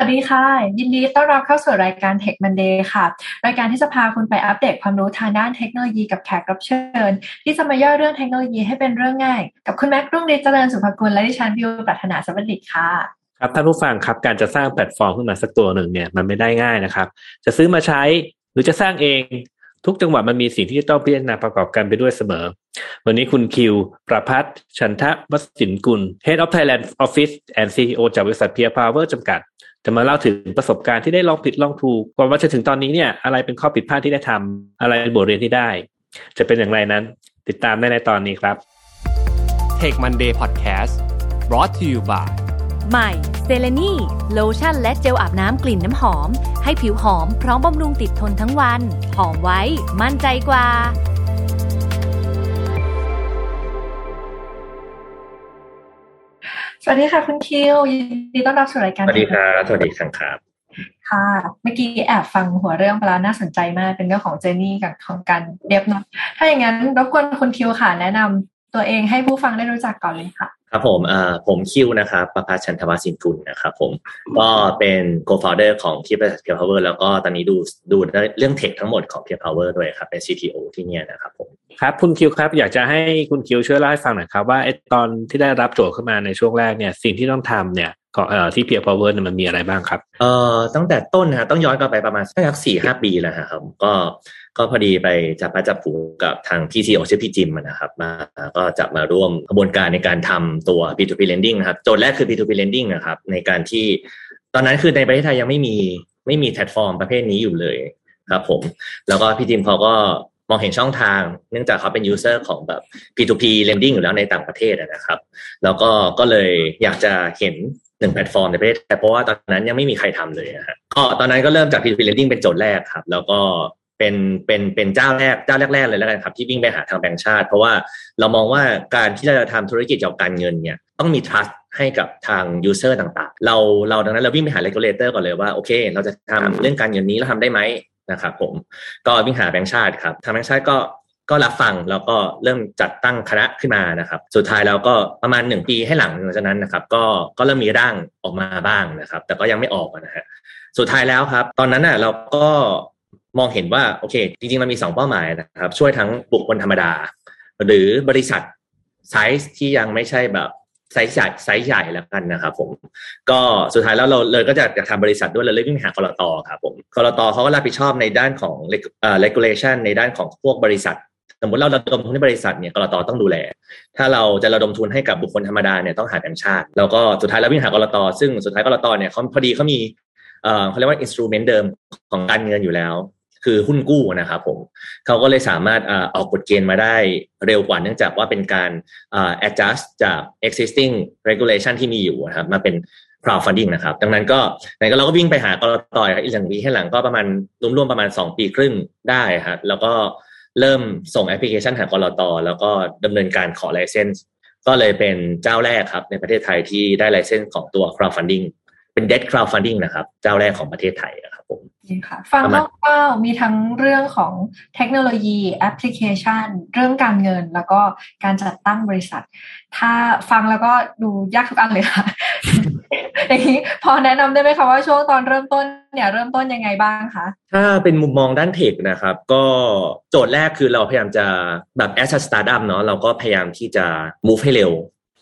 สวัสดีค่ะ ยินดีต้อนรับเข้าสู่รายการ Tech Monday ค่ะ รายการที่จะพาคุณไปอัปเดตความรู้ทางด้านเทคโนโลยีกับแขกรับเชิญ ที่จะมาย่อเรื่องเทคโนโลยีให้เป็นเรื่องง่าย กับคุณแม็กรุ่งฤทธิ์เจริญสุภกุลและดิฉันวิวปรัชนาสวัสดิ์ค่ะ ครับท่านผู้ฟังครับการจะสร้างแพลตฟอร์มขึ้นมาสักตัวหนึ่งเนี่ยมันไม่ได้ง่ายนะครับ จะซื้อมาใช้หรือจะสร้างเอง ทุกจังหวะมันมีสิ่งที่ต้องพิจารณาประกอบกันไปด้วยเสมอ วันนี้คุณคิว ประพัฒน์ชันทะวสินกุล Head of Thailand Office and CEO จากบริษัท Peer Power จำกัดจะมาเล่าถึงประสบการณ์ที่ได้ลองผิดลองถูกกว่าว่าจะถึงตอนนี้เนี่ยอะไรเป็นข้อผิดพลาดที่ได้ทำอะไรบทเรียนที่ได้ จะเป็นอย่างไรนั้น ติดตามได้ในตอนนี้ครับ Take Monday Podcast brought to you by ใหม่เซเลนีโลชั่นและเจลอาบน้ำกลิ่นน้ำหอม ให้ผิวหอมพร้อมบำรุงติดทนทั้งวัน หอมไว้ มั่นใจกว่า วัสดีค่ะคุณคิวยินดีต้อนรับสู่รายการสวัสดีครับสวัสดีครับ ค่ะ เมื่อกี้แอบฟังหัวเรื่องไปแล้วน่าสนใจมากเป็นเรื่องของเจนี่กับของการเดฟเนาะถ้าอย่างนั้นรบกวนคุณคิวค่ะ แนะนำตัวเองให้ผู้ฟังได้รู้จักก่อนเลยค่ะ ครับผมเอ่อผมคิวนะครับประภาชันทวาสินกุลนะครับผม ก็เป็น co-founder ของที่บริษัท Peer Power แล้วก็ตอนนี้ดูดูเรื่องเทคทั้งหมดของ Peer Power ด้วยครับ เป็น CTO ที่เนี่ยนะครับผม ครับ คุณคิวครับ อยากจะให้คุณคิวช่วยเล่าให้ฟังหน่อยครับ ว่าไอ้ตอนที่ได้รับโจทย์ขึ้นมาในช่วงแรกเนี่ย สิ่งที่ต้องทำเนี่ยก็เอ่อที่ Peer Power เนี่ยมันมีอะไรบ้างครับ เอ่อตั้งแต่ต้นนะฮะต้องย้อนกลับไปประมาณสักสี่ห้าปีแล้วฮะครับก็ ก็พอดีไปจับพระจับผูกับทางพี่ซีโอชื่อพี่จิมนะครับ มาก็จะมาร่วมกระบวนการในการทำตัว P2P lending นะครับ โจทย์แรกคือ P2P lending นะครับ ในการที่ตอนนั้นคือในประเทศไทยยังไม่มีไม่มีแพลตฟอร์มประเภทนี้อยู่เลยครับผม แล้วก็พี่จิมเขาก็มองเห็นช่องทาง เนื่องจากเขาเป็น user ของแบบ P2P lending อยู่แล้วในต่างประเทศนะครับ แล้วก็ก็เลยอยากจะเห็นหนึ่งแพลตฟอร์มในประเทศแต่เพราะว่าตอนนั้นยังไม่มีใครทำเลยนะฮะก็ตอนนั้นก็เริ่มจาก P2P lending เป็นโจทย์แรกครับ แล้วก็ เป็นเป็นเป็นเจ้าแรกเจ้าแรกๆเลยแล้วกันครับที่วิ่งไปหาทางแบงก์ชาติ เพราะว่าเรามองว่าการที่เราจะทำธุรกิจเกี่ยวกับการเงินเนี่ยต้องมี trust ให้กับทาง user ต่างๆ เราเราดังนั้นเราวิ่งไปหา regulator ก่อนเลยว่าโอเค เราจะทำเรื่องการเงินนี้เราทำได้ไหมนะครับผมก็วิ่งหาแบงก์ชาติครับทางแบงก์ชาติก็ก็รับฟังแล้วก็เริ่มจัดตั้งคณะขึ้นมานะครับ สุดท้ายแล้วก็ประมาณหนึ่งปีให้หลังจากนั้นนะครับ ก็ก็เริ่มมีร่างออกมาบ้างนะครับ แต่ก็ยังไม่ออกนะฮะสุดท้ายแล้วครับ ตอนนั้นน่ะเราก็ มองเห็นว่าโอเค จริงๆมันมีสองเป้าหมายนะครับ ช่วยทั้งบุคคลธรรมดา หรือบริษัทไซส์ที่ยังไม่ใช่แบบไซส์ใหญ่ไซส์ใหญ่แล้วกันนะครับผมก็สุดท้ายแล้วเราเลยก็จะอยากทำบริษัทด้วยเราเลยวิ่งหากลตครับผมกลตเขาก็รับผิดชอบในด้านของเอ่อ regulation ในด้านของพวกบริษัท สมมติเราระดมทุนให้บริษัทเนี่ยกลตต้องดูแล ถ้าเราจะระดมทุนให้กับบุคคลธรรมดาเนี่ยต้องหาแบงค์ชาติ แล้วก็สุดท้ายแล้ววิ่งหากลตซึ่งสุดท้ายกลตเนี่ยเขาพอดีเขามีเอ่อเขาเรียกว่า instrument เดิมของการเงินอยู่แล้ว คือหุ้นกู้นะครับผมเขาก็เลยสามารถออกกฎเกณฑ์มาได้เร็วกว่าเนื่องจากว่าเป็นการ adjust จาก existing regulation ที่มีอยู่นะครับมาเป็น crowdfunding นะครับ ดังนั้นก็ไหนก็เราก็วิ่งไปหากรตอยอีกหนึ่งปีให้หลังก็ประมาณรวมๆประมาณ 2 ปีครึ่งได้ครับแล้วก็เริ่มส่งแอปพลิเคชันหากรตอแล้วก็ดำเนินการขอไลเซนส์ก็เลยเป็นเจ้าแรกครับ ในประเทศไทยที่ได้ไลเซนส์ของตัว crowdfunding เป็น debt crowdfunding นะครับ เจ้าแรกของประเทศไทยครับ ค่ะ ฟังคร่าวๆมีทั้งเรื่องของเทคโนโลยีแอปพลิเคชัน เรื่องการเงินแล้วก็การจัดตั้งบริษัท ถ้าฟังแล้วก็ดูยากทุกอันเลยค่ะอย่างนี้พอแนะนำได้ไหมคะว่าช่วงตอนเริ่มต้นเนี่ยเริ่มต้นยังไงบ้างคะถ้าเป็นมุมมองด้านเทคนะครับ ก็โจทย์แรกคือเราพยายามจะแบบ as a startup เนาะเราก็พยายามที่จะ move ให้เร็ว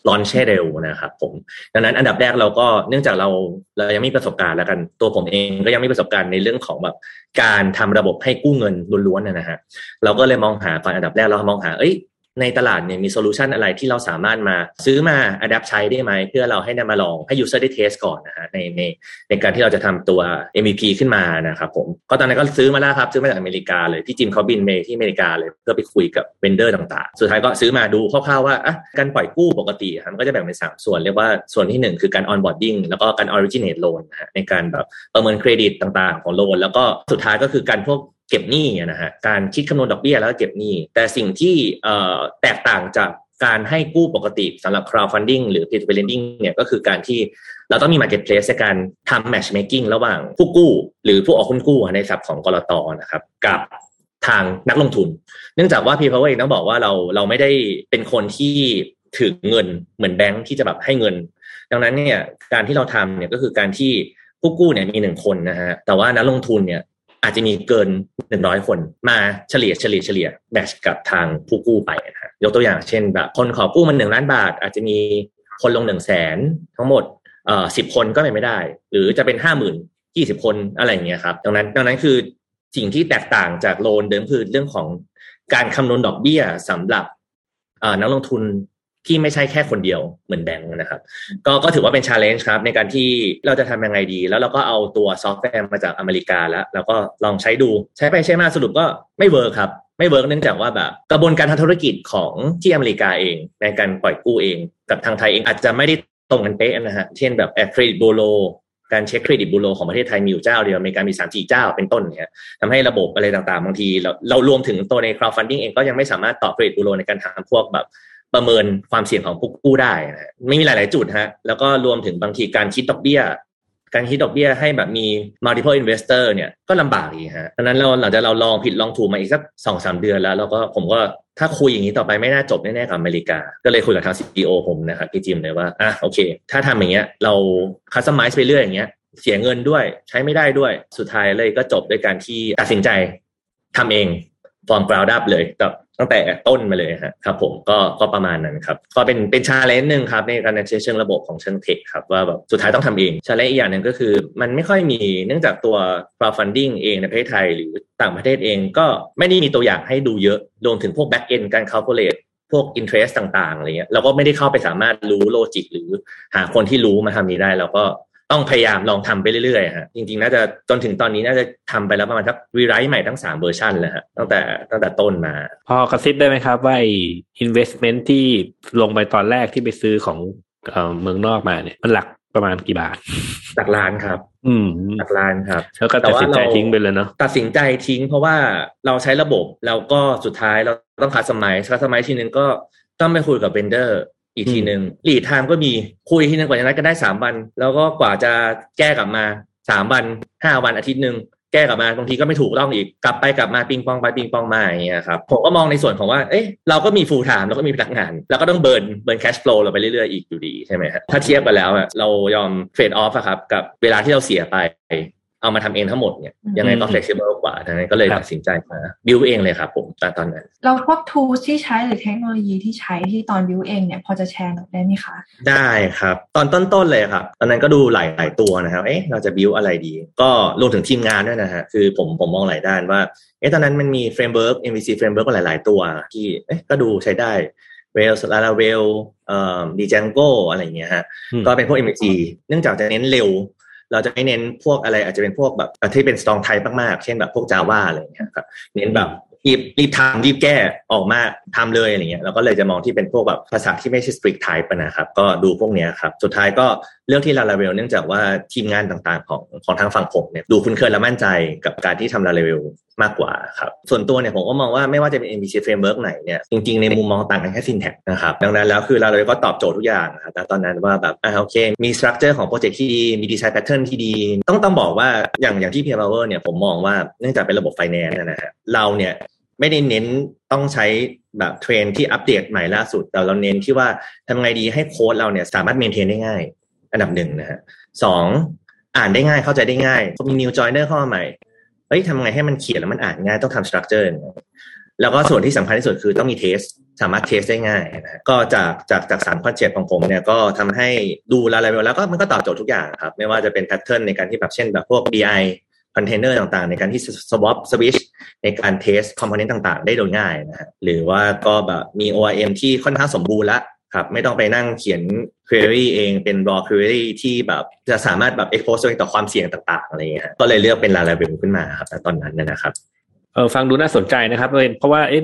ลอนให้เร็วนะครับผมดังนั้นอันดับแรกเราก็เนื่องจากเราเรายังไม่มีประสบการณ์แล้วกัน ตัวผมเองก็ยังไม่มีประสบการณ์ในเรื่องของแบบการทำระบบให้กู้เงินล้วนๆนะฮะเราก็เลยมองหาก่อนอันดับแรกเรามองหาเอ้ย ในตลาดเนี่ยมี solution อะไรที่เราสามารถมาซื้อมา adapt ใช้ได้ไหม เพื่อเราให้นำมาลองให้ user ได้ test ก่อนนะฮะในในในการที่เราจะทำตัว MVP ขึ้นมานะครับผมก็ตอนนั้นก็ซื้อมาแล้วครับ ซื้อมาจากอเมริกาเลยพี่จิมเขาบินเมที่อเมริกาเลยเพื่อไปคุยกับ vendor ต่างๆ สุดท้ายก็ซื้อมาดูคร่าวๆว่าอะการปล่อยกู้ปกติมันก็จะแบ่งเป็นสามส่วน เรียกว่าส่วนที่หนึ่งคือการ onboarding แล้วก็การ originate loan นะฮะในการแบบประเมินเครดิตต่างๆ ของโลนแล้วก็สุดท้ายก็คือการพวก เก็บหนี้นะฮะการคิดคำนวณดอกเบี้ยแล้วก็เก็บหนี้ แต่สิ่งที่แตกต่างจากการให้กู้ปกติสำหรับ crowdfunding หรือ peer-to-peer lending เนี่ยก็คือการที่เราต้องมี marketplace ในการทำ matchmaking ระหว่างผู้กู้ หรือผู้ออกหุ้นกู้ในศัพท์ของกรตนะครับ กับทางนักลงทุน เนื่องจากว่า P Power เองต้องบอกว่าเราเราไม่ได้เป็นคนที่ถือเงินเหมือนแบงค์ที่จะแบบให้เงิน ดังนั้นเนี่ยการที่เราทำเนี่ยก็คือการที่ผู้กู้เนี่ยมีหนึ่งคนนะฮะแต่ว่านักลงทุนเนี่ย อาจจะมีเกินหนึ่งร้อยคนมาเฉลี่ยเฉลี่ยเฉลี่ยแมชกับทางผู้กู้ไปนะฮะยกตัวอย่างเช่นแบบคนขอกู้มันหนึ่งล้านบาท อาจจะมีคนลงหนึ่งแสนทั้งหมดเอ่อสิบคนก็เป็นไม่ได้ หรือจะเป็นห้าหมื่นยี่สิบคนอะไรอย่างเงี้ยครับดังนั้นดังนั้นคือสิ่งที่แตกต่างจากโลนเดิมคือเรื่องของการคำนวณดอกเบี้ยสำหรับนักลงทุน ที่ไม่ใช่แค่คนเดียวเหมือนแบงค์นะครับ ก็ก็ถือว่าเป็น challenge ครับในการที่เราจะทำยังไงดี แล้วเราก็เอาตัวซอฟต์แวร์มาจากอเมริกาแล้วแล้วก็ลองใช้ดูใช้ไปใช้มาสรุปก็ไม่ work ครับไม่ work เนื่องจากว่าแบบกระบวนการทางธุรกิจของที่อเมริกาเอง ในการปล่อยกู้เอง กับทางไทยเองอาจจะไม่ได้ตรงกันเป๊ะนะฮะเช่นแบบแอร์เครดิตบูโรการเช็คเครดิตบูโรของประเทศไทยมีอยู่เจ้าเดียวอเมริกามีสามสี่เจ้าเป็นต้นเนี่ยทำให้ระบบอะไรต่างๆ บางทีเราเรารวมถึงตัวใน crowdfunding เองก็ยังไม่สามารถต่อเครดิตบูโรในการทำพวกแบบ ประเมินความเสี่ยงของผู้กู้ได้นะไม่มีหลาย ๆ จุดฮะแล้วก็รวมถึงบางทีการคิดดอกเบี้ย การคิดดอกเบี้ยให้แบบมี multiple investor เนี่ยก็ลำบากอีกฮะดังนั้นเราหลังจากเราลองผิดลองถูกมาอีกสักสองสามเดือนแล้วแล้วก็ผมก็ถ้าคุยอย่างนี้ต่อไปไม่น่าจบแน่ๆกับอเมริกา ก็เลยคุยกับทาง CEO ผมนะครับพี่จิมเลยว่าอะโอเค ถ้าทำอย่างเงี้ยเราcustomize ไปเรื่อยอย่างเงี้ยเสียเงินด้วยใช้ไม่ได้ด้วยสุดท้ายเลยก็จบด้วยการที่ตัดสินใจทำเอง from ground up เลยกับ ตั้งแต่ต้นมาเลยครับผมก็ก็ประมาณนั้นครับ ก็เป็นเป็น challenge หนึ่งครับในการใช้เชิงระบบของเชิง tech ครับว่าแบบสุดท้ายต้องทำเอง challenge อีกอย่างหนึ่งก็คือ มันไม่ค่อยมีเนื่องจากตัว crowdfunding เองในประเทศไทย หรือต่างประเทศเองก็ไม่ได้มีตัวอย่างให้ดูเยอะรวมถึงพวก back end การ calculate พวก interest ต่างๆอะไรเงี้ยเราก็ไม่ได้เข้าไปสามารถรู้ logic หรือหาคนที่รู้มาทำนี้ได้เราก็ ต้องพยายามลองทำไปเรื่อยๆฮะจริงๆน่าจะจนถึงตอนนี้น่าจะทำไปแล้วประมาณทัก rewrite ใหม่ทั้งสามเวอร์ชันเลยฮะตั้งแต่ตั้งแต่ต้นมา พอกระซิบได้ไหมครับว่า investment ที่ลงไปตอนแรกที่ไปซื้อของเมืองนอกมาเนี่ยมันหลักประมาณกี่บาท หลักล้านครับ อืม หลักล้านครับ แล้วก็ตัดสินใจทิ้งไปเลยเนาะ ตัดสินใจทิ้งเพราะว่าเราใช้ระบบแล้วก็สุดท้ายเราต้อง customize customize ทีนึงก็ต้องไปคุยกับ vendor อีกทีหนึ่ง lead time ก็มีคุยทีนึงกว่าจะนัดกันได้สามวัน แล้วก็กว่าจะแก้กลับมาสามวันห้าวันอาทิตย์หนึ่งแก้กลับมาบางทีก็ไม่ถูกต้องอีกกลับไปกลับมาปิงปองไปปิงปองมาอย่างเงี้ยครับผมก็มองในส่วนของว่าเอ๊ะเราก็มี full-time เราก็มีพนักงาน แล้วก็ต้อง burn burn cash flow เราไปเรื่อยๆอีกอยู่ดีใช่ไหมครับถ้าเทียบกันแล้วอะเรายอม trade-off ครับกับเวลาที่เราเสียไป เอามาทำเองทั้งหมดเนี่ยยังไงก็ flexible กว่าดังนั้นก็เลยตัดสินใจมาบิวเองเลยครับผมตอนตอนนั้น เราพวก tools ที่ใช้หรือเทคโนโลยีที่ใช้ที่ตอนบิวเองเนี่ยพอจะแชร์หน่อยได้ไหมคะ ได้ครับ ตอนต้นๆเลยครับ ตอนนั้นก็ดูหลายหลายตัวนะครับเอ๊ะเราจะบิวอะไรดี ก็รวมถึงทีมงานด้วยนะฮะคือผมผมมองหลายด้านว่าเอ๊ะตอนนั้นมันมีเฟรมเวิร์ก MVC เฟรมเวิร์กหลาย ๆ ตัวที่เอ๊ะก็ดูใช้ได้เวลลา Laravel เอ่อ Django อะไรเงี้ยฮะก็เป็นพวก MVC เนื่องจากจะเน้นเร็ว เราจะไม่เน้นพวกอะไรอาจจะเป็นพวกแบบที่เป็น strong type มากๆ เช่นแบบพวกจาว่าอะไรอย่างเงี้ยครับเน้นแบบรีบรีบทำรีบแก้ออกมาทำเลยอะไรเงี้ยเราก็เลยจะมองที่เป็นพวกแบบภาษาที่ไม่ใช่ strict type นะครับ ก็ดูพวกเนี้ยครับ สุดท้ายก็ เรื่องที่ลาลาเวลเนื่องจากว่าทีมงานต่างๆ ของของทางฝั่งผมเนี่ยดูคุ้นเคยและมั่นใจกับการที่ทำลาลาเวลมากกว่าครับ ส่วนตัวเนี่ยผมก็มองว่าไม่ว่าจะเป็น MVC framework ไหนเนี่ยจริงๆ ในมุมมองต่างกันแค่ syntax นะครับ ดังนั้นแล้วคือเราเลยก็ตอบโจทย์ทุกอย่างครับตอนนั้นว่าแบบอ่าโอเค มี structure ของโปรเจกต์ที่ดี มี design pattern ที่ดี ต้องต้องบอกว่าอย่างอย่างที่ Peer Power เนี่ยผมมองว่าเนื่องจากเป็นระบบ finance นะฮะเราเนี่ยไม่ได้เน้นต้องใช้แบบเทรนที่อัปเดตใหม่ล่าสุดแต่เราเน้นที่ว่าทำไงดีให้โค้ดเราเนี่ยสามารถ maintain ได้ง่าย อันดับหนึ่งนะฮะสองอ่านได้ง่ายเข้าใจได้ง่ายมี new joiner เข้ามาใหม่เฮ้ยทำไงให้มันเขียนแล้วมันอ่านง่ายต้องทำ structure แล้วก็ส่วนที่สำคัญที่สุดคือต้องมี test สามารถ test ได้ง่ายนะก็จากจากจากสามคอนเซ็ปต์ของผมเนี่ยก็ทำให้ดูรายละเอียดแล้วก็มันก็ตอบโจทย์ทุกอย่างครับ ไม่ว่าจะเป็น pattern ในการที่แบบเช่นแบบพวก BI คอนเทนเนอร์ต่างๆ ในการที่ swap switch ในการ test component ต่างๆ ได้โดยง่ายนะฮะหรือว่าก็แบบมี ORM ที่ค่อนข้างสมบูรณ์แล้ว ครับไม่ต้องไปนั่งเขียน query เองเป็น raw query ที่แบบจะสามารถแบบ expose ตัวเองต่อความเสี่ยงต่างๆอะไรเงี้ยก็เลยเลือกเป็น Laravel ขึ้นมาครับตอนนั้นนะครับเออฟังดูน่าสนใจนะครับเพราะว่าเอ๊ะ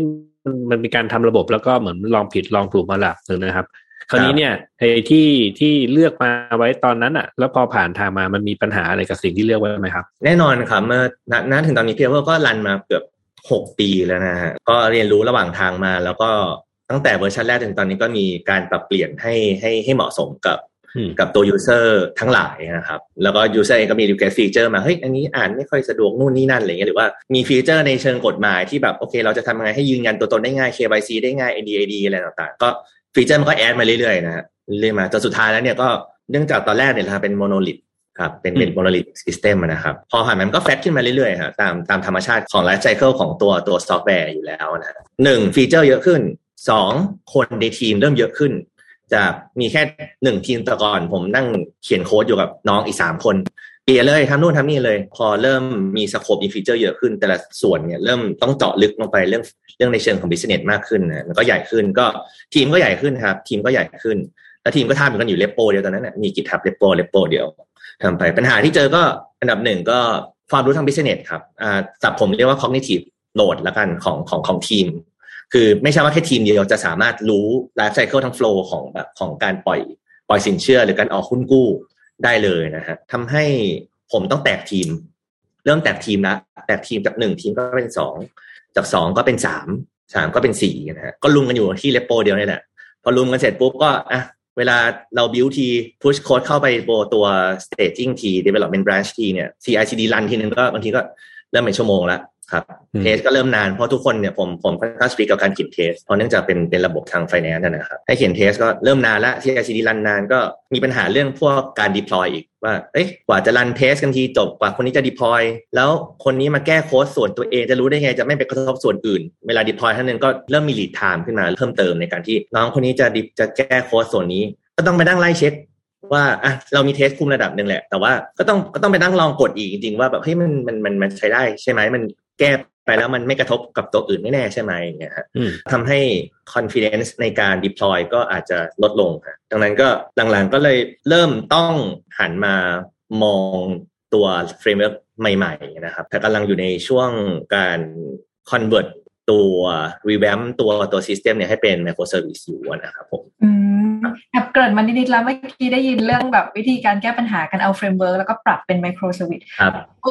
มันมีการทำระบบแล้วก็เหมือนลองผิดลองถูกมาหลักหนึ่งนะครับ คราวนี้เนี่ยไอ้ที่ที่เลือกมาไว้ตอนนั้นอะ แล้วพอผ่านทางมามันมีปัญหาอะไรกับสิ่งที่เลือกไว้ไหมครับ แน่นอนครับเมื่อณถึงตอนนี้ Peer ก็ run มาเกือบหกปีแล้วนะฮะก็เรียนรู้ระหว่างทางมาแล้วก็ ตั้งแต่เวอร์ชันแรกถึงตอนนี้ก็มีการปรับเปลี่ยนให้ให้ให้เหมาะสมกับกับตัว user ทั้งหลายนะครับ แล้วก็ user เองก็มีดูแก feature มา เฮ้ย อันนี้อ่านไม่ค่อยสะดวกนู่นนี่นั่นอะไรเงี้ย หรือว่ามี feature ในเชิงกฎหมายที่แบบ โอเค เราจะทำยังไงให้ยืนยันตัวตนได้ง่าย KYC ได้ง่าย NDID อะไรต่างๆ ก็feature มันก็ add มาเรื่อยๆนะฮะเรื่อยมาจนสุดท้ายแล้วเนี่ยก็เนื่องจากตอนแรกเนี่ยเราเป็น monolith ครับ เป็นเป็น monolith system นะครับ พอผ่านมันก็ fat ขึ้นมาเรื่อยๆครับตามตามธรรมชาติของ life cycle ของตัวตัวซอฟต์แวร์อยู่แล้วนะหนึ่ง feature เยอะขึ้น สองคนในทีมเริ่มเยอะขึ้นจากมีแค่หนึ่งทีมแต่ก่อน ผมนั่งเขียนโค้ดอยู่กับน้องอีกสามคน เปลี่ยนเลยทำนู่นทำนี่เลย พอเริ่มมี scope มี feature เยอะขึ้น แต่ละส่วนเนี่ยเริ่มต้องเจาะลึกลงไปเรื่องเรื่องในเชิงของ business มากขึ้นนะมันก็ใหญ่ขึ้นก็ทีมก็ใหญ่ขึ้นครับ ทีมก็ใหญ่ขึ้น แล้วทีมก็ทำกันอยู่ repo เดียวตอนนั้นนะมี GitHub repo repo เดียวทำไปปัญหาที่เจอก็อันดับหนึ่งก็ความรู้ทาง business ครับอ่าสับผมเรียกว่า cognitive load ละกันของของของทีม คือไม่ใช่ว่าแค่ทีมเดียวจะสามารถรู้ life cycle ทั้ง flow ของแบบของการปล่อยปล่อยสินเชื่อหรือการออกหุ้นกู้ได้เลยนะฮะทำให้ผมต้องแตกทีม เริ่มแตกทีมละแตกทีมจากหนึ่งทีมก็เป็นสองจากสองก็เป็นสามสามก็เป็นสี่นะฮะก็รุมกันอยู่ที่ repo เดียวนี่แหละพอรุมกันเสร็จปุ๊บก็อะเวลาเราบิวที push code เข้าไปโบตัว staging ที development branch ทีเนี่ย CI/CD run ทีนึงก็บางทีก็เริ่มเป็นชั่วโมงละ ครับ test ก็เริ่มนานเพราะทุกคนเนี่ยผมผมค่อนข้าง strict กับการเขียน test เพราะเนื่องจากเป็นเป็นระบบทางไฟแนนซ์นะครับให้เขียน test ก็เริ่มนานละ CI/CD run นานก็มีปัญหาเรื่องพวกการ deploy อีกว่าเอ๊ะกว่าจะ run test กันทีจบกว่าคนนี้จะ deploy แล้วคนนี้มาแก้โค้ดส่วนตัวเองจะรู้ได้ไงจะไม่ไปกระทบส่วนอื่น เวลา deploy ท่านนึงก็เริ่มมี lead time ขึ้นมาเพิ่มเติมในการที่น้องคนนี้จะจะแก้โค้ดส่วนนี้ ก็ต้องไปนั่งไล่เช็คว่าอะเรามี test คุมระดับหนึ่งแหละ แต่ว่าก็ต้องก็ต้องไปนั่งลองกดอีกจริงๆว่าแบบเฮ้ยมันมันมันมันใช้ได้ใช่ไหมมัน แก้ไปแล้วมันไม่กระทบกับตัวอื่นไม่แน่ใช่ไหมอย่างเงี้ยฮะทำให้ confidence ในการ deploy ก็อาจจะลดลงครับดังนั้นก็หลังๆก็เลยเริ่มต้องหันมามองตัว framework ใหม่ ๆ นะครับแต่กำลังอยู่ในช่วงการ convert ตัว revamp ตัวตัว system เนี่ยให้เป็น microservice อยู่นะครับผมแอบเกริ่นมานิดๆแล้วเมื่อกี้ได้ยินเรื่องแบบวิธีการแก้ปัญหากันเอา framework แล้วก็ปรับเป็น microservice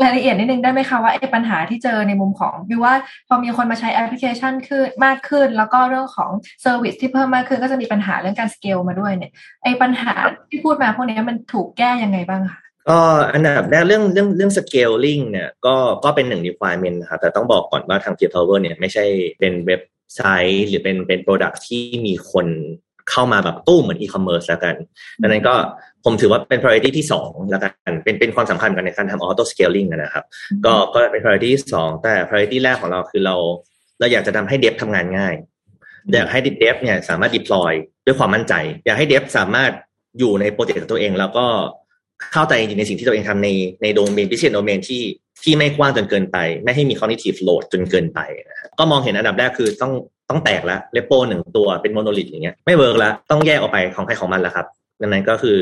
รายละเอียดนิดนึงได้ไหมคะว่าไอ้ปัญหาที่เจอในมุมของวิวว่าพอมีคนมาใช้แอปพลิเคชันขึ้นมากขึ้น แล้วก็เรื่องของ service ที่เพิ่มมากขึ้นก็จะมีปัญหาเรื่องการสเกลมาด้วยเนี่ยไอ้ปัญหาที่พูดมาพวกนี้มันถูกแก้ยังไงบ้างคะ ก็อันดับแรกเรื่องเรื่องเรื่อง scaling เนี่ยก็ก็เป็นหนึ่ง requirement นะครับแต่ต้องบอกก่อนว่าทาง Peer Power เนี่ยไม่ใช่เป็นเว็บไซต์หรือเป็นเป็น product ที่มีคนเข้ามาแบบตู้เหมือนอีคอมเมิร์ซแล้วกันดังนั้นก็ผมถือว่าเป็น priority ที่สองแล้วกันเป็นเป็นความสำคัญกันในการทำ auto scaling นะครับ ก็ก็เป็น priority ที่สองแต่ priority แรกของเราคือเรา เราอยากจะทำให้ dev ทำงานง่ายอยากให้ dev เนี่ยสามารถ deploy ด้วยความมั่นใจ อยากให้ dev สามารถอยู่ในโปรเจกต์ของตัวเองแล้วก็ เข้าใจจริงในสิ่งที่ตัวเองทำในในโดเมนพิเศษโดเมนที่ที่ไม่กว้างจนเกินไป ไม่ให้มี cognitive load จนเกินไปนะก็มองเห็นอันดับแรกคือต้องต้องแตกแล้ว repo หนึ่งตัวเป็น monolith อย่างเงี้ยไม่ work แล้วต้องแยกออกไปของใครของมันแล้วครับดังนั้นก็คือ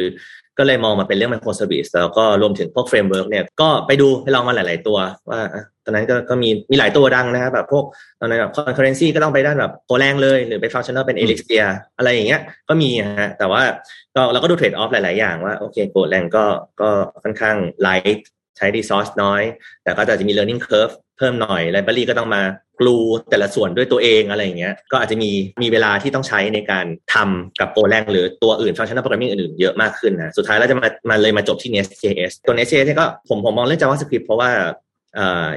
ก็เลยมองมาเป็นเรื่อง microservice แล้วก็รวมถึงพวก framework เนี่ยก็ไปดูให้ลองมาหลาย ๆ ตัวว่าตอนนั้นก็ก็มีมีหลายตัวดังนะครับแบบพวกตอนนั้นแบบ concurrency ก็ต้องไปด้านแบบ Golang เลย หรือไป functional เป็น Elixir อะไรอย่างเงี้ยก็มีฮะแต่ว่าก็เราก็ดู trade-off หลาย ๆ อย่างว่าโอเค Golang ก็ก็ค่อนข้าง light ใช้ resource น้อย แต่ก็จะมี learning curve เพิ่มหน่อย library ก็ต้องมา glue แต่ละส่วนด้วยตัวเองอะไรอย่างเงี้ย ก็อาจจะมีมีเวลาที่ต้องใช้ในการทำกับ Golang หรือตัวอื่น function programming อื่นๆ เยอะมากขึ้นนะ สุดท้ายแล้วจะมามาเลยมาจบที่ Nest.js ตัว Nest.js ก็ผมผมมองเรื่อง JavaScript เพราะว่า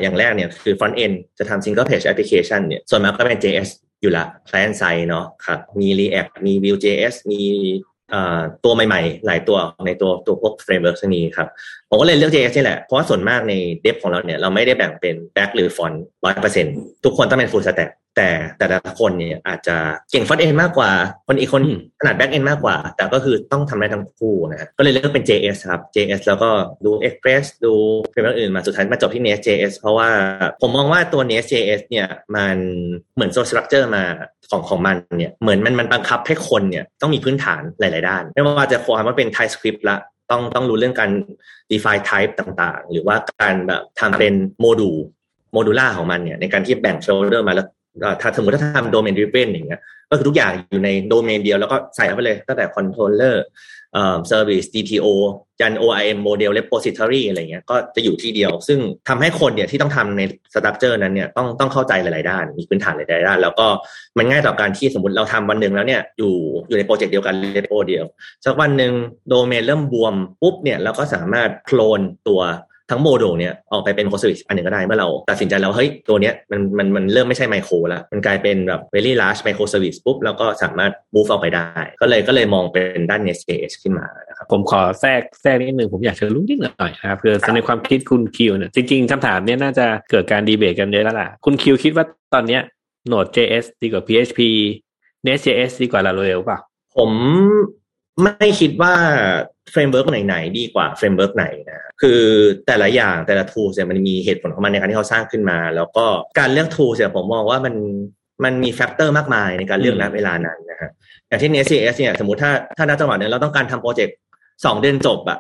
อย่างแรกเนี่ยคือ front end จะทำ single page application เนี่ยส่วนมากก็เป็น JS อยู่ละ client side เนาะครับมี React มี Vue.js มีตัวใหม่ ๆ หลายตัวในตัวตัวพวก framework นี้ครับ ผมก็เลยเลือก JS นี่แหละ เพราะว่าส่วนมากใน dev ของเราเนี่ยเราไม่ได้แบ่งเป็น back หรือ front ร้อยเปอร์เซ็นทุกคนต้องเป็น full stack แต่แต่ละคนเนี่ยอาจจะเก่ง front end มากกว่า คนอีกคนถนัด back end มากกว่า แต่ก็คือต้องทำได้ทั้งคู่นะก็เลยเลือกเป็น JS ครับ JS แล้วก็ดู Express ดู framework อื่นมาสุดท้ายมาจบที่ Nest.js เพราะว่าผมมองว่าตัว Nest.js เนี่ยมันเหมือนโซล structure มาของของมันเนี่ยเหมือนมันมันบังคับให้คนเนี่ยต้องมีพื้นฐานหลาย ๆ ด้าน ไม่ว่าจะความว่าเป็น TypeScript ละ ต้องต้องรู้เรื่องการ define type ต่างๆ หรือว่าการแบบทำเป็น module modular ของมันเนี่ยในการที่แบ่งโชเดอร์มาแล้วถ้าสมมติถ้าทำ domain-driven อย่างเงี้ยก็คือทุกอย่างอยู่ในโดเมนเดียวแล้วก็ใส่เข้าไปเลยตั้งแต่ controller เอ่อ service DTO ยัน ORM model repository อะไรเงี้ยก็จะอยู่ที่เดียว ซึ่งทำให้คนเนี่ยที่ต้องทำใน structure นั้นเนี่ยต้องต้องเข้าใจหลาย ๆ ด้าน มีพื้นฐานหลาย ๆ ด้าน แล้วก็มันง่ายต่อการที่สมมติเราทำวันหนึ่งแล้วเนี่ยอยู่อยู่ในโปรเจกต์เดียวกัน repo เดียวสักวันหนึ่งโดเมนเริ่มบวมปุ๊บเนี่ยเราก็สามารถโคลนตัว ทั้งโมดูลเนี่ยออกไปเป็นโคสวิชอันหนึ่งก็ได้เมื่อเราตัดสินใจแล้วเฮ้ยตัวเนี้ยมันมันมันเริ่มไม่ใช่ไมโครแล้ว มันกลายเป็นแบบ very large micro service ปุ๊บแล้วก็สามารถ move ออกไปได้ ก็เลยก็เลยมองเป็นด้าน Nest.js ขึ้นมานะครับผมขอแทรกแทรกนิดนึงผมอยากจะรู้นิดหน่อยนะครับคือในความคิดคุณคิวเนี่ยจริงๆคำถามเนี้ยน่าจะเกิดการดีเบตกันเยอะแล้วล่ะคุณคิวคิดว่าตอนเนี้ย Node.js ดีกว่า PHP Nest.js ดีกว่า Laravel เปล่าผม ไม่คิดว่า framework ไหนๆดีกว่า framework ไหนนะ คือแต่ละอย่างแต่ละ tool เนี่ยมันมีเหตุผลของมันในการที่เขาสร้างขึ้นมา แล้วก็การเลือก tool เนี่ยผมมองว่ามันมันมี factor มากมายในการเลือกณเวลานั้นนะฮะอย่างที่ NSCS เนี่ยสมมติถ้าถ้าณจังหวะนึงเราต้องการทำโปรเจกต์สองเดือนจบอะ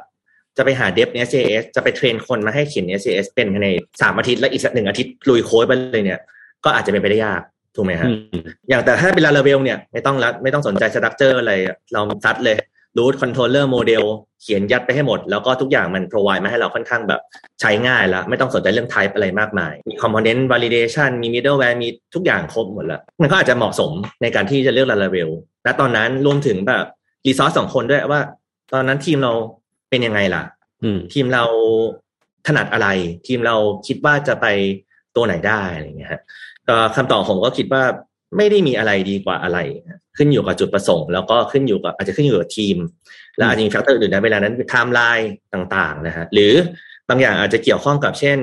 จะไปหาเดฟ NSCS จะไปเทรนคนมาให้เขียน NSCS เป็นภายในสามอาทิตย์และอีกสักหนึ่งอาทิตย์ลุยโค้ดไปเลยเนี่ย ก็อาจจะเป็นไปได้ยาก ถูกไหมฮะอย่างแต่ถ้าเป็นลาเลเวลเนี่ยไม่ต้องรัดไม่ต้องสนใจ structure อะไรเราซัดเลย route controller model เขียนยัดไปให้หมด แล้วก็ทุกอย่างมัน provide มาให้เราค่อนข้างแบบใช้ง่ายแล้วไม่ต้องสนใจเรื่อง type อะไรมากมาย มี component validation มี middleware มีทุกอย่างครบหมดแล้วมันก็อาจจะเหมาะสมในการที่จะเลือก Laravel และตอนนั้นรวมถึงแบบ resource ของคนด้วยว่า ตอนนั้นทีมเราเป็นยังไงล่ะอืมทีมเราถนัดอะไร ทีมเราคิดว่าจะไปตัวไหนได้อะไรอย่างเงี้ยฮะก็ คำตอบผมก็คิดว่าไม่ได้มีอะไรดีกว่าอะไร ขึ้นอยู่กับจุดประสงค์ แล้วก็ขึ้นอยู่กับอาจจะขึ้นอยู่กับทีม และอาจจะมี factor อื่นในเวลานั้นไทม์ไลน์ต่างๆนะฮะหรือบางอย่างอาจจะเกี่ยวข้องกับเช่น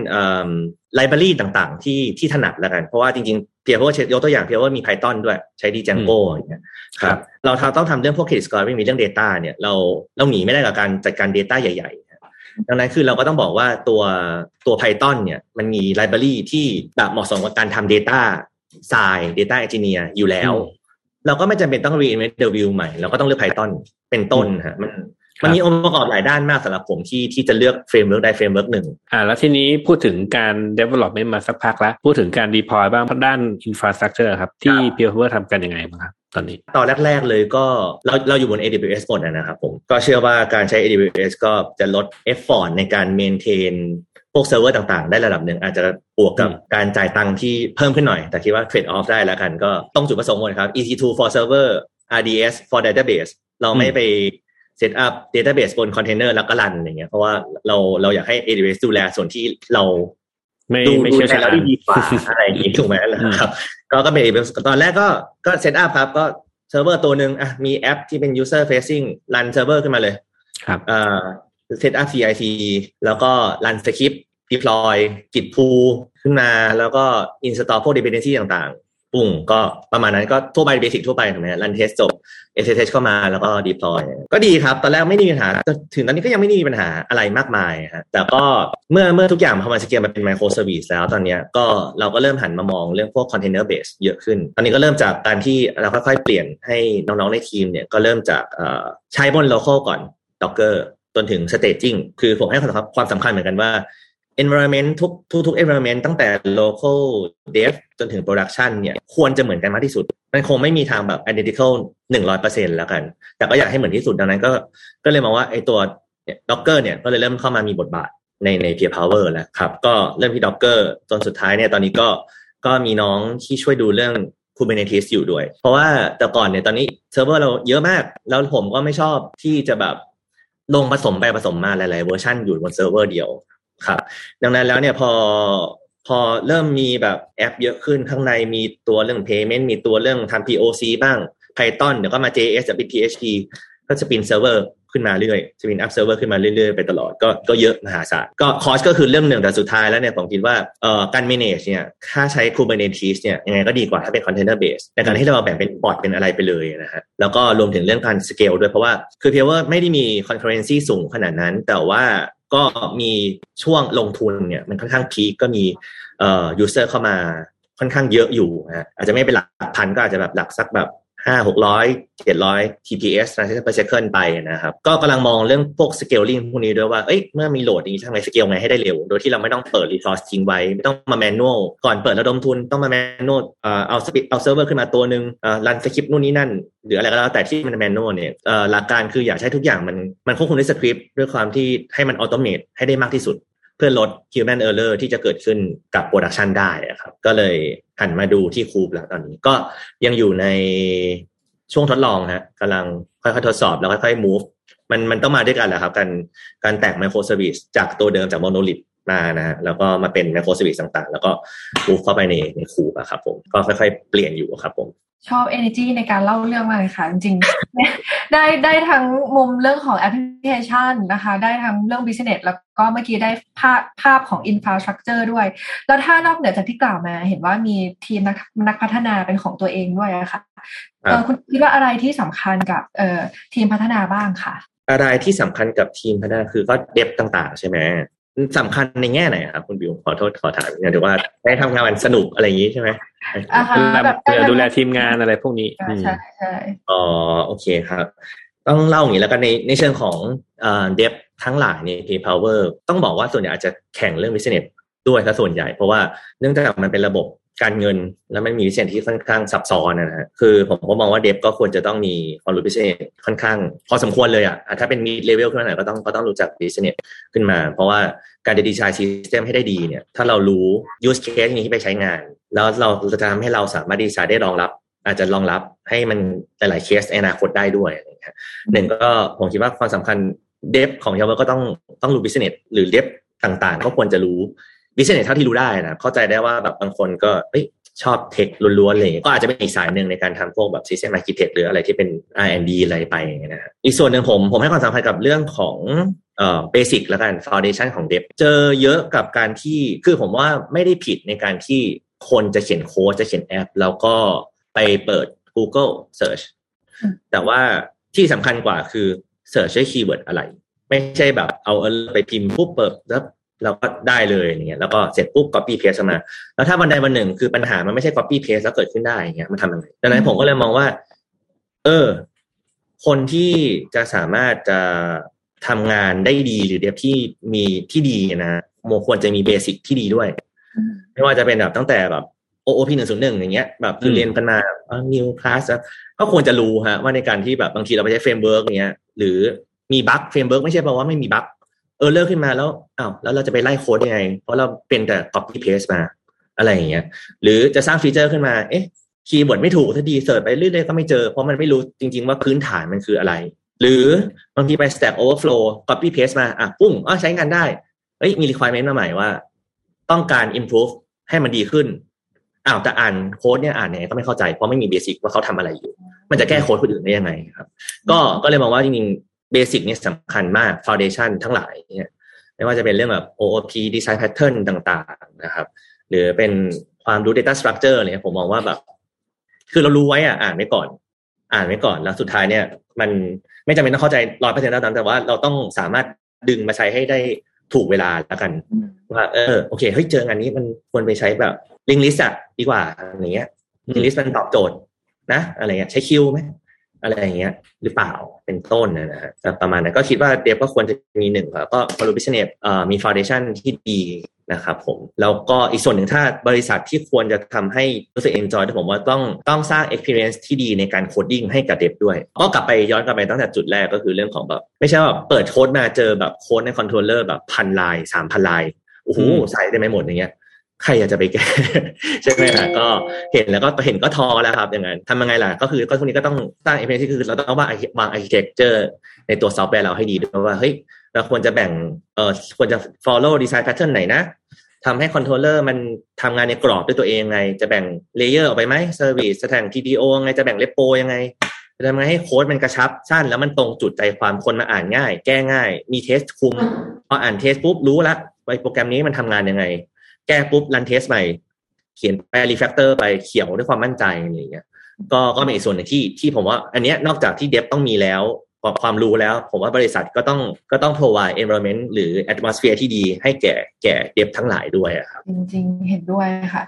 library ต่างๆ ที่ที่ถนัดแล้วกัน เพราะว่าจริงๆเพียงเพราะว่ายกตัวอย่างเพียงว่ามี Python ด้วยใช้ Django อย่างเงี้ยครับเราต้องทำเรื่องพวก credit scoring มีเรื่อง Data เนี่ยเราเราหนีไม่ได้กับการจัดการ Data ใหญ่ๆ ดังนั้นคือเราก็ต้องบอกว่าตัวตัว Python เนี่ยมันมี library ที่แบบเหมาะสมกับการทำ Data s c i e Data Engineer อยู่แล้ว เราก็ไม่จำเป็นต้อง reinvent the wheel ใหม่ เราก็ต้องเลือก Python เป็นต้นฮะมันมันมีองค์ประกอบหลายด้านมากสำหรับผมที่ที่จะเลือก framework ใด framework หนึ่งอ่าแล้วทีนี้พูดถึงการ development มาสักพักแล้ว พูดถึงการ deploy บ้างด้าน infrastructure ครับ ที่ Peer Power ทำกันยังไงบ้างครับ ตอนนี้ตอนแรก ๆ เลยก็เราเราอยู่บน AWS หมดนะครับผม ก็เชื่อว่าการใช้ AWS ก็จะลด effort ในการ maintain พวกเซิร์ฟเวอร์ต่างๆ ได้ระดับหนึ่งอาจจะบวกกับการจ่ายตังค์ที่เพิ่มขึ้นหน่อย แต่คิดว่า trade off ได้แล้วกันก็ต้องจุดประสงค์หมดครับ EC2 for server RDS for database เราไม่ไปเซตอัพ database บนคอนเทนเนอร์แล้วก็ run อย่างเงี้ยเพราะว่าเราเราอยากให้ AWS ดูแลส่วนที่เรา ไม่ดูไม่ดูเชี่ยวแลชาญเราได้ดีกว่าอะไรอย่างงี้ถูกไหมนะครับ ก็ก็เป็น AWS ตอนแรกก็ก็ setup ครับ ก็เซิร์ฟเวอร์ตัวหนึ่งอะมีแอปที่เป็น user facing run เซิร์ฟเวอร์ขึ้นมาเลยครับเอ่อเซตอัพ CIC แล้วก็ run สคริปต์ deploy git pull ขึ้นมาแล้วก็ install พวก dependency ต่างๆ ปุ่งก็ประมาณนั้นก็ทั่วไป basic ทั่วไปถูกไหม run test จบ SSH เข้ามาแล้วก็ deploy ก็ดีครับ ตอนแรกไม่มีปัญหาถึงตอนนี้ก็ยังไม่มีปัญหาอะไรมากมายฮะแต่ก็เมื่อเมื่อทุกอย่างพอมันสเกลมาเป็น micro service แล้วตอนนี้ก็เราก็เริ่มหันมามองเรื่องพวก container base เยอะขึ้น ตอนนี้ก็เริ่มจากการที่เราค่อยๆเปลี่ยนให้น้องๆในทีมเนี่ยก็เริ่มจากใช้บน local ก่อน Docker จนถึง staging คือผมให้ความสำคัญเหมือนกันว่า environment ทุกทุกทุก environment ตั้งแต่ local dev จนถึง production เนี่ยควรจะเหมือนกันมากที่สุด มันคงไม่มีทางแบบ identical หนึ่งร้อยเปอร์เซ็นแล้วกัน แต่ก็อยากให้เหมือนที่สุดดังนั้นก็ก็เลยมองว่าไอ้ตัว Docker เนี่ยก็เลยเริ่มเข้ามามีบทบาทในใน Peer Power แล้วครับ ก็เริ่มที่ Docker จนสุดท้ายเนี่ยตอนนี้ก็ก็มีน้องที่ช่วยดูเรื่อง Kubernetes อยู่ด้วย เพราะว่าแต่ก่อนเนี่ยตอนนี้เซิร์ฟเวอร์เราเยอะมาก แล้วผมก็ไม่ชอบที่จะแบบลงผสมไปผสมมาหลาย ๆ เวอร์ชันอยู่บนเซิร์ฟเวอร์เดียว ครับดังนั้นแล้วเนี่ยพอพอเริ่มมีแบบแอปเยอะขึ้นข้างในมีตัวเรื่อง payment มีตัวเรื่องทำ POC บ้าง Python เดี๋ยวก็มา JS จะเป็น PHP ก็จะ spin เซิร์ฟเวอร์ขึ้นมาเรื่อยจะ spin up เซิร์ฟเวอร์ขึ้นมาเรื่อยๆ ไปตลอดก็ก็เยอะมหาศาลก็ cost ก็คือเรื่องหนึ่งแต่สุดท้ายแล้วเนี่ยผมคิดว่าเอ่อการ manage เนี่ยถ้าใช้ Kubernetes เนี่ยยังไงก็ดีกว่าถ้าเป็น container base ในการที่เราแบ่งเป็น pod เป็นอะไรไปเลยนะฮะแล้วก็รวมถึงเรื่องการ scale ด้วยเพราะว่าคือเพียงว่าไม่ได้มี concurrency สูงขนาดนั้น แต่ว่า ก็มีช่วงลงทุนเนี่ยมันค่อนข้าง peak ก็มีเอ่อ user เข้ามาค่อนข้างเยอะอยู่นะอาจจะไม่เป็นหลักพันก็อาจจะแบบหลักสักแบบ ห้าหกร้อยเจ็ดร้อย TPS transaction per second ไปนะครับ ก็กำลังมองเรื่องพวก scaling พวกนี้ด้วยว่า เอ้ย เมื่อมี load อย่างนี้ทำไง scale ไงให้ได้เร็ว โดยที่เราไม่ต้องเปิด resource ทิ้งไว้ ไม่ต้องมา manual ก่อนเปิดระดมทุนต้องมา manual เอ่อเอา spin เอาเซิร์ฟเวอร์ขึ้นมาตัวหนึ่งเอ่อ run สคริปต์นู่นนี่นั่น หรืออะไรก็แล้วแต่ที่มัน manual เนี่ยเอ่อหลักการคืออยากให้ทุกอย่างมันมันควบคุมด้วยสคริปต์ด้วยความที่ให้มัน automate ให้ได้มากที่สุด เพื่อลด human error ที่จะเกิดขึ้นกับ production ได้ครับ ก็เลยหันมาดูที่คูปแล้วตอนนี้ก็ยังอยู่ในช่วงทดลองฮะกำลังค่อยๆทดสอบแล้วค่อยๆ move มันมันต้องมาด้วยกันแหละครับ การการแตก micro service จากตัวเดิมจาก monolith มานะฮะแล้วก็มาเป็น microservice ต่างๆ แล้วก็มูฟเข้าไปในในคูปอะครับผมก็ค่อยๆ เปลี่ยนอยู่ครับผม ชอบ energy ในการเล่าเรื่องมากเลยค่ะ จริงๆได้ได้ทั้งมุมเรื่องของแอปพลิเคชันนะคะ ได้ทั้งเรื่อง business แล้วก็เมื่อกี้ได้ภาพภาพของ infrastructure ด้วย แล้วถ้านอกเหนือจากที่กล่าวมา เห็นว่ามีทีมนักนักพัฒนาเป็นของตัวเองด้วยอะค่ะเออคุณคิดว่าอะไรที่สำคัญกับเอ่อทีมพัฒนาบ้างค่ะอะไรที่สำคัญกับทีมพัฒนาคือก็เดฟต่าง ๆ ใช่ไหม สำคัญในแง่ไหนครับคุณบิวขอโทษขอถามเนี่ยถือว่าได้ทำงานสนุกอะไรอย่างนี้ใช่ไหมอ่าฮะดูแลแบบดูแลทีมงานอะไรพวกนี้อืมใช่ใช่อ๋อโอเคครับ ต้องเล่าอย่างนี้แล้วกันในในเชิงของเอ่อเดฟทั้งหลายใน Pay Power ต้องบอกว่าส่วนใหญ่อาจจะแข็งเรื่อง business ด้วยซะส่วนใหญ่ เพราะว่าเนื่องจากมันเป็นระบบ การเงินแล้วมันมีวิเศษที่ค่อนข้างซับซ้อนนะฮะคือผมก็มองว่า dev ก็ควรจะต้องมีความรู้ business ค่อนข้าง พอสมควรเลยอะถ้าเป็น mid level ขึ้นมาหน่อยก็ต้องก็ต้องรู้จัก business ขึ้นมา เพราะว่าการ design system ให้ได้ดีเนี่ย ถ้าเรารู้ use case นี้ที่ไปใช้งาน แล้วเราจะทำให้เราสามารถดีไซน์ได้รองรับ อาจจะรองรับให้มันหลายๆเคสในอนาคตได้ด้วยหนึ่งก็ผมคิดว่าความสำคัญ dev ของเราก็ต้องต้องรู้ business หรือ dev ต่างๆ ก็ควรจะรู้ business เท่าที่รู้ได้นะเข้าใจได้ว่าแบบบางคนก็เอ้ยชอบ tech ล้วนๆเลยก็อาจจะเป็นอีกสายหนึ่งในการทำพวกแบบ System Architect หรืออะไรที่เป็น R&D อะไรไปนะฮะอีกส่วนหนึ่งผมผมให้ความสำคัญกับเรื่องของเอ่อ basic แล้วกัน Foundation ของ Dev เจอเยอะกับการที่คือผมว่าไม่ได้ผิดในการที่คนจะเขียนโค้ดจะเขียนแอป แล้วก็ไปเปิด Google Search แต่ว่าที่สำคัญกว่าคือ Search ด้วย keyword อะไร ไม่ใช่แบบเอาไปพิมพ์ปุ๊บเปิดแล้ว เราก็ได้เลยอย่างเงี้ยแล้วก็เสร็จปุ๊บ copy paste มา แล้วถ้าวันใดวันหนึ่งคือปัญหามันไม่ใช่ copy paste แล้วเกิดขึ้นได้อย่างเงี้ยมันทำยังไงดังนั้นผมก็เลยมองว่า เออ คนที่จะสามารถจะทำงานได้ดีหรือ dev ที่มีที่ดีนะโมควรจะมีเบสิกที่ดีด้วย ไม่ว่าจะเป็นแบบตั้งแต่แบบ OOP หนึ่งศูนย์หนึ่งอย่างเงี้ยแบบคือเรียนกันมา new class ก็ควรจะรู้ฮะว่าในการที่แบบบางทีเราไปใช้เฟรมเวิร์กเงี้ยหรือมีบั๊กเฟรมเวิร์กไม่ใช่แปลว่าไม่มีบั๊ก เออเลิกขึ้นมาแล้วอ้าวแล้วเราจะไปไล่โค้ดยังไง เพราะเราเป็นแต่ copy paste มา อะไรอย่างเงี้ย หรือจะสร้างฟีเจอร์ขึ้นมา เอ๊ะ คีย์เวิร์ดไม่ถูกถ้าดีเสิร์ชไปเรื่อยๆก็ไม่เจอ เพราะมันไม่รู้จริง ๆ ว่าพื้นฐานมันคืออะไร หรือบางทีไป stack overflow copy paste มา อะปุ้งอ๋อใช้งานได้ เอ้ยมี requirement มาใหม่ว่า ต้องการ improve ให้มันดีขึ้นอ้าวแต่อ่านโค้ดเนี่ยอ่านยังไงก็ไม่เข้าใจเพราะไม่มี basic ว่าเขาทำอะไรอยู่ มันจะแก้โค้ดคนอื่นได้ยังไงครับ ก็ก็เลยมองว่าจริงๆ basic เนี่ยสำคัญมาก foundation ทั้งหลายเนี่ยไม่ว่าจะเป็นเรื่องแบบ OOP design pattern ต่างๆนะครับ หรือเป็นความรู้ data structure เนี่ยผมมองว่าแบบ คือเรารู้ไว้อะอ่านไว้ก่อน อ่านไว้ก่อนแล้วสุดท้ายเนี่ย มันไม่จำเป็นต้องเข้าใจร้อยเปอร์เซ็นต์เท่านั้นแต่ว่าเราต้องสามารถดึงมาใช้ให้ได้ถูกเวลาแล้วกัน ว่า เออโอเคเฮ้ยเจองานนี้มันควรไปใช้แบบ linked list อะดีกว่าอะไรเงี้ย linked list มันตอบโจทย์นะ อะไรเงี้ยใช้คิวไหม อะไรอย่างเงี้ยหรือเปล่าเป็นต้นนะฮะประมาณนั้นก็คิดว่า dev ก็ควรจะมีหนึ่งครับก็ core business เนี่ยมี foundation ที่ดีนะครับผมแล้วก็อีกส่วนหนึ่งถ้าบริษัทที่ควรจะทำให้รู้สึก enjoy ผมว่าต้องต้องสร้าง experience ที่ดีในการ coding ให้กับ dev ด้วย ก็กลับไปย้อนกลับไปตั้งแต่จุดแรกก็คือเรื่องของแบบ ไม่ใช่ว่าเปิดโค้ดมาเจอแบบโค้ดใน controller แบบพันลายสามพันลายโอ้โหใส่ได้ไม่หมดอย่างเงี้ย ใครอยากจะไปแก้ใช่ไหมล่ะก็เห็นแล้วก็เห็นก็ท้อแล้วครับอย่างนั้นทำยังไงล่ะ ก็คือก็ทุกวันนี้ก็ต้องสร้าง experience ที่คือเราต้องวางวาง architecture ในตัวซอฟต์แวร์เราให้ดีด้วยว่าเฮ้ยเราควรจะแบ่งเออควรจะ follow design pattern ไหนนะทำให้ controller มันทำงานในกรอบด้วยตัวเองไง จะแบ่ง layer ออกไปไหมเซอร์วิสแทง TDO ไงจะแบ่ง repo ยังไงจะทำไงให้โค้ดมันกระชับสั้นแล้วมันตรงจุดใจความคนมาอ่านง่าย แก้ง่าย มี test คุมพออ่าน test ปุ๊บรู้ละว่าโปรแกรมนี้มันทำงานยังไง แก้ปุ๊บ run test ใหม่ เขียนไป refactor ไปเขียวด้วยความมั่นใจอะไรอย่างเงี้ยก็ก็เป็นอีกส่วนหนึ่งที่ที่ผมว่า อันเนี้ยนอกจากที่ dev ต้องมีแล้วความรู้แล้ว ผมว่าบริษัทก็ต้องก็ต้อง provide environment หรือ atmosphere ที่ดีให้แก่แก่ dev ทั้งหลายด้วยครับจริงๆ เห็นด้วยค่ะ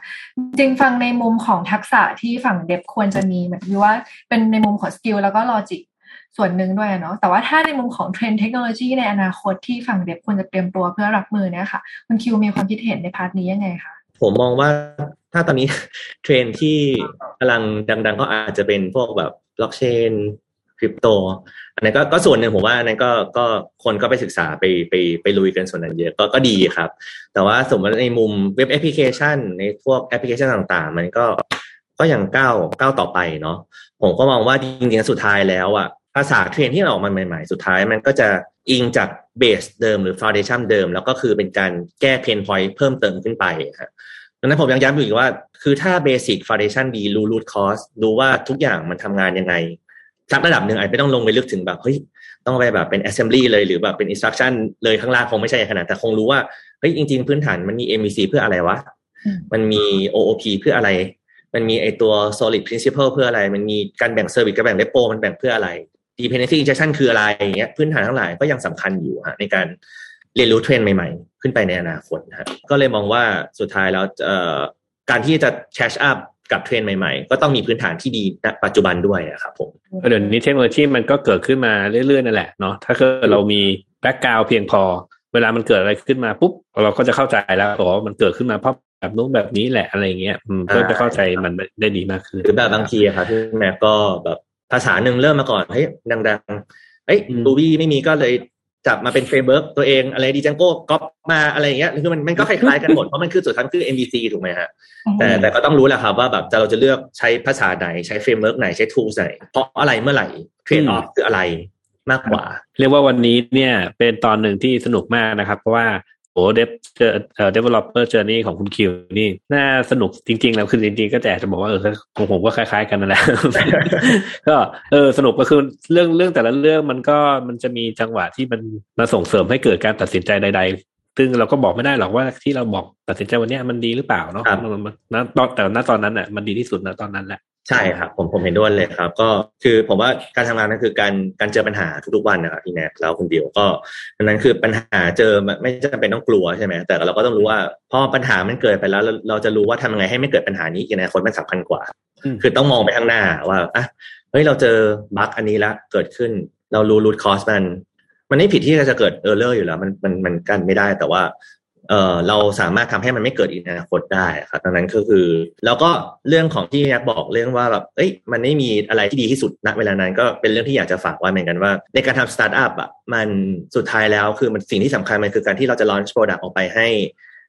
จริงฟังในมุมของทักษะที่ฝั่ง dev ควรจะมีเหมือนว่าเป็นในมุมของ skill แล้วก็ logic ส่วนหนึ่งด้วยเนาะแต่ว่าถ้าในมุมของเทรนด์เทคโนโลยีในอนาคตที่ฝั่ง dev ควรจะเตรียมตัวเพื่อรับมือเนี่ยค่ะคุณคิวมีความคิดเห็นใน part นี้ยังไงคะผมมองว่าถ้าตอนนี้เทรนด์ที่กำลังดัง ๆ ก็อาจจะเป็นพวกแบบบล็อกเชนคริปโตอันนั้นก็ก็ส่วนหนึ่งผมว่าอันนั้นก็ก็คนก็ไปศึกษาไปไปไปลุยกันส่วนนั้นเยอะก็ก็ดีครับ แต่ว่าสมมติในมุมเว็บแอปพลิเคชัน ในพวกแอปพลิเคชันต่าง ๆ มันก็ก็ยังก้าวก้าวต่อไปเนาะผมก็มองว่าจริงๆสุดท้ายแล้วอะ ภาษาเทรนด์ที่ออกมาใหม่ๆ สุดท้ายมันก็จะอิงจาก base เดิมหรือฟ u n เดชันเดิม แล้วก็คือเป็นการแก้ pain point เพิ่มเติมขึ้นไปครับดังนั้นผมยังย้ำอยู่อีกว่า คือถ้าเบสิกฟ u n เดชันดีรู้รูทคอสรู้ว่าทุกอย่างมันทำงานยังไงสักระดับหนึ่งอาจไม่ต้องลงไปลึกถึงแบบเฮ้ยต้องไปแบบเป็น assembly เลยหรือแบบเป็น instruction เลยข้างล่างคงไม่ใช่ขนาดแต่คงรู้ว่าเฮ้ยจริง ๆ พื้นฐานมันมี MVC เพื่ออะไรวะ มันมี OOP เพื่ออะไร มันมีไอตัว solid principle เพื่ออะไร มันมีการแบ่ง service กับแบ่ง repo มันแบ่งเพื่ออะไร dependency injection คืออะไรอย่างเงี้ยพื้นฐานทั้งหลายก็ยังสำคัญอยู่ฮะในการเรียนรู้เทรนด์ใหม่ๆ ขึ้นไปในอนาคตนะก็เลยมองว่าสุดท้ายแล้วการที่จะ catch up กับเทรนด์ใหม่ๆ ก็ต้องมีพื้นฐานที่ดีณปัจจุบันด้วยครับผมเดี๋ยวนี้เทคโนโลยีมันก็เกิดขึ้นมาเรื่อยๆนั่นแหละเนาะถ้าเกิดเรามี background เพียงพอ เวลามันเกิดอะไรขึ้นมาปุ๊บเราก็จะเข้าใจแล้วอ๋อมันเกิดขึ้นมาเพราะแบบนู้นแบบนี้แหละอะไรเงี้ยก็จะเข้าใจมันได้ดีมากขึ้นหรือแบบบางทีครับที่แม่ก็แบบ ภาษาหนึ่งเริ่มมาก่อนเฮ้ยดังๆเฮ้ยดูวี่ไม่มีก็เลยจับมาเป็นเฟรมเวิร์กตัวเองอะไรดีจังโก้ก๊อปมาอะไรอย่างเงี้ยคือมันมันก็คล้ายๆกันหมด เพราะมันคือสุดท้ายคือ MVC ถูกไหมฮะแต่แต่ก็ต้องรู้แหละครับว่าแบบจะเราจะเลือกใช้ภาษาไหน ใช้เฟรมเวิร์กไหนใช้ทูสไหน เพราะอะไรเมื่อไหร่เทรดออฟคืออะไรมากกว่า เรียกว่าวันนี้เนี่ยเป็นตอนหนึ่งที่สนุกมากนะครับ เพราะว่า โอ้เดฟเจอเอ่อ developer journey ของคุณคิวนี่ น่าสนุกจริง ๆ แล้วคือจริง ๆ ก็แต่จะบอกว่าเออของผมก็คล้าย ๆ กันนั่นแหละก็เออสนุกก็คือเรื่องเรื่องแต่ละเรื่องมันก็มันจะมีจังหวะที่มันมาส่งเสริมให้เกิดการตัดสินใจใด ๆ ซึ่งเราก็บอกไม่ได้หรอกว่าที่เราบอกตัดสินใจวันนี้มันดีหรือเปล่าเนาะนะตอนแต่ณตอนนั้นอะมันดีที่สุดนะตอนนั้นแหละ ใช่ครับผมผมเห็นด้วยเลยครับ ก็คือผมว่าการทำงานนั่นคือการการเจอปัญหาทุกๆวันนะครับพี่แนทแล้วคนเดียวก็ดังนั้นคือปัญหาเจอไม่จำเป็นต้องกลัวใช่ไหมแต่เราก็ต้องรู้ว่าพอปัญหามันเกิดไปแล้วเราจะรู้ว่าทำยังไงให้ไม่เกิดปัญหานี้ในอนาคตมันสำคัญกว่า คือต้องมองไปข้างหน้าว่าอะเฮ้ยเราเจอ bug อันนี้ละเกิดขึ้น เรารู้ root cause มัน มันไม่ผิดที่จะเกิด error อยู่แล้ว มันมันมันกันไม่ได้แต่ว่า เออเราสามารถทำให้มันไม่เกิดอีกในอนาคตได้ครับดังนั้นก็คือ แล้วก็เรื่องของที่ยักบอกเรื่องว่าแบบเอ้ยมันไม่มีอะไรที่ดีที่สุดณเวลานั้นก็เป็นเรื่องที่อยากจะฝากไว้เหมือนกันว่า ในการทำสตาร์ทอัพอะมันสุดท้ายแล้วคือมันสิ่งที่สำคัญมันคือการที่เราจะ launch product ออกไปให้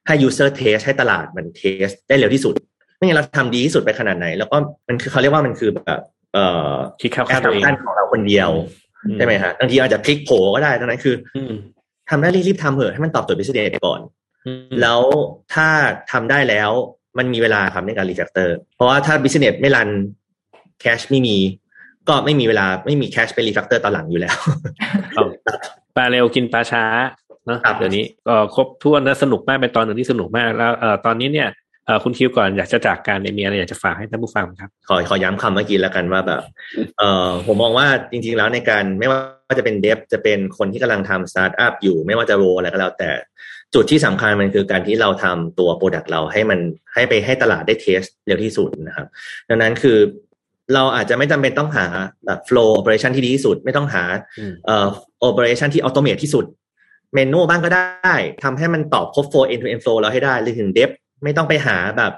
ให้ user test ให้ตลาดมัน test ได้เร็วที่สุด ไม่งั้นเราทำดีที่สุดไปขนาดไหน แล้วก็มันคือเขาเรียกว่ามันคือแบบเอ่อคิดเข้าข้างของเราคนเดียวใช่ไหมฮะบางทีอาจจะพลิกโผก็ได้ดังนั้นคือทำได้รีบๆทำเถอะให้มันตอบโจทย์ business ก่อน แล้วถ้าทำได้แล้วมันมีเวลาครับในการ refactor เพราะว่าถ้า business ไม่ run cash ไม่มี ก็ไม่มีเวลาไม่มี cash ไป refactor ตอนหลังอยู่แล้วปลาเร็วกินปลาช้าเนาะเดี๋ยวนี้ก็ครบถ้วนและสนุกมากเป็นตอนหนึ่งที่สนุกมากแล้วเอ่อตอนนี้เนี่ยเอ่อคุณคิวก่อนอยากจะจากการในเมียอะไรอยากจะฝากให้ท่านผู้ฟังครับ ขอขอย้ำคำเมื่อกี้แล้วกันว่าแบบเอ่อผมมองว่าจริง ๆ แล้วในการไม่ว่าจะเป็น dev จะเป็นคนที่กำลังทำสตาร์ทอัพอยู่ ไม่ว่าจะ role อะไรก็แล้วแต่ จุดที่สำคัญมันคือการที่เราทำตัว product เราให้มันให้ไปให้ตลาดได้ test เร็วที่สุดนะครับ ดังนั้นคือเราอาจจะไม่จำเป็นต้องหาแบบ flow operation ที่ดีที่สุด ไม่ต้องหาเอ่อ operation ที่ automate ที่สุด manual บ้างก็ได้ทำให้มันตอบครบ flow end to end flow เราให้ได้หรือถึง depth ไม่ต้องไปหาแบบ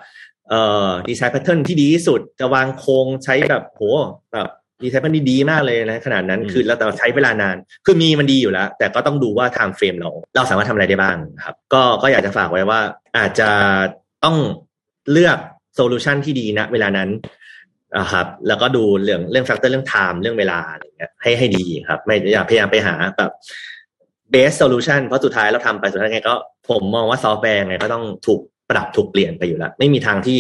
เอ่อ design pattern ที่ดีที่สุด จะวางโครงใช้แบบโหแบบ ดีไซน์มันดีมากเลยนะขนาดนั้นคือเราแต่ใช้เวลานาน คือมีมันดีอยู่แล้ว แต่ก็ต้องดูว่า time frame เรา เราสามารถทำอะไรได้บ้างครับ ก็ก็อยากจะฝากไว้ว่า อาจจะต้องเลือก solution ที่ดีนะเวลานั้นนะครับแล้วก็ดูเรื่องเรื่อง factor เรื่อง time เรื่องเวลาอะไรเงี้ยให้ให้ดีครับ ไม่อย่าพยายามไปหาแบบ best solution เพราะสุดท้ายเราทำไปสุดท้ายไงก็ผมมองว่าซอฟต์แวร์ไงก็ต้องถูกปรับถูกเปลี่ยนไปอยู่แล้ว ไม่มีทางที่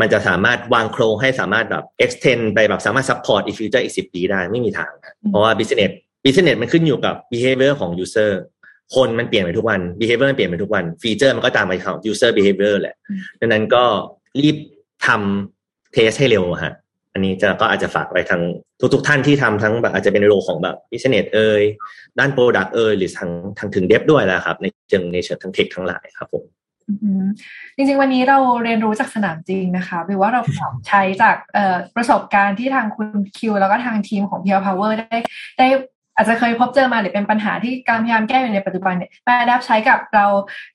มันจะสามารถวางโครงให้สามารถแบบ extend ไปแบบสามารถ support อีก future อีกสิบปีได้ไม่มีทาง เพราะว่า business business มันขึ้นอยู่กับ behavior ของ user คนมันเปลี่ยนไปทุกวัน behavior มันเปลี่ยนไปทุกวัน ฟีเจอร์มันก็ตามไปของ user behavior แหละดังนั้นก็รีบทำเทสให้เร็วฮะ อันนี้จะก็อาจจะฝากไว้ทั้งทุกๆท่านที่ทำทั้งแบบอาจจะเป็นโรของแบบ business เอ่ยด้าน product เอ่ยหรือทางทางถึง dev ด้วยแหละครับ ในเชิงในเชิงทั้งเทคทั้งหลายครับผม จริงๆ วันนี้เราเรียนรู้จากสนามจริงนะคะหรือว่าเราใช้จากประสบการณ์ที่ทางคุณคิว แล้วก็ทางทีมของ Pure Power ได้ได้อาจจะเคยพบเจอมาหรือเป็นปัญหาที่การพยายามแก้อยู่ในปัจจุบันเนี่ยมาดับใช้กับเรา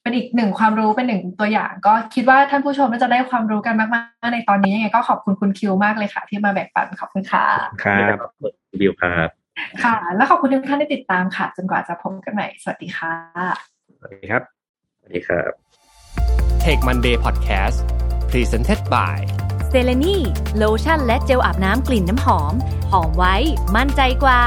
เป็นอีกหนึ่งความรู้เป็นหนึ่งตัวอย่าง ก็คิดว่าท่านผู้ชมน่าจะได้ความรู้กันมากๆ ในตอนนี้ยังไงก็ขอบคุณคุณคิวมากเลยค่ะ ที่มาแบ่งปันขอบคุณค่ะครับบิวครับค่ะ แล้วขอบคุณทุกท่านที่ติดตามค่ะ จนกว่าจะพบกันใหม่สวัสดีค่ะสวัสดีครับสวัสดีครับ Tech Monday Podcast Presented by เซเลนีโลชั่นและเจลอาบน้ำกลิ่นน้ำหอม หอมไว้ มั่นใจกว่า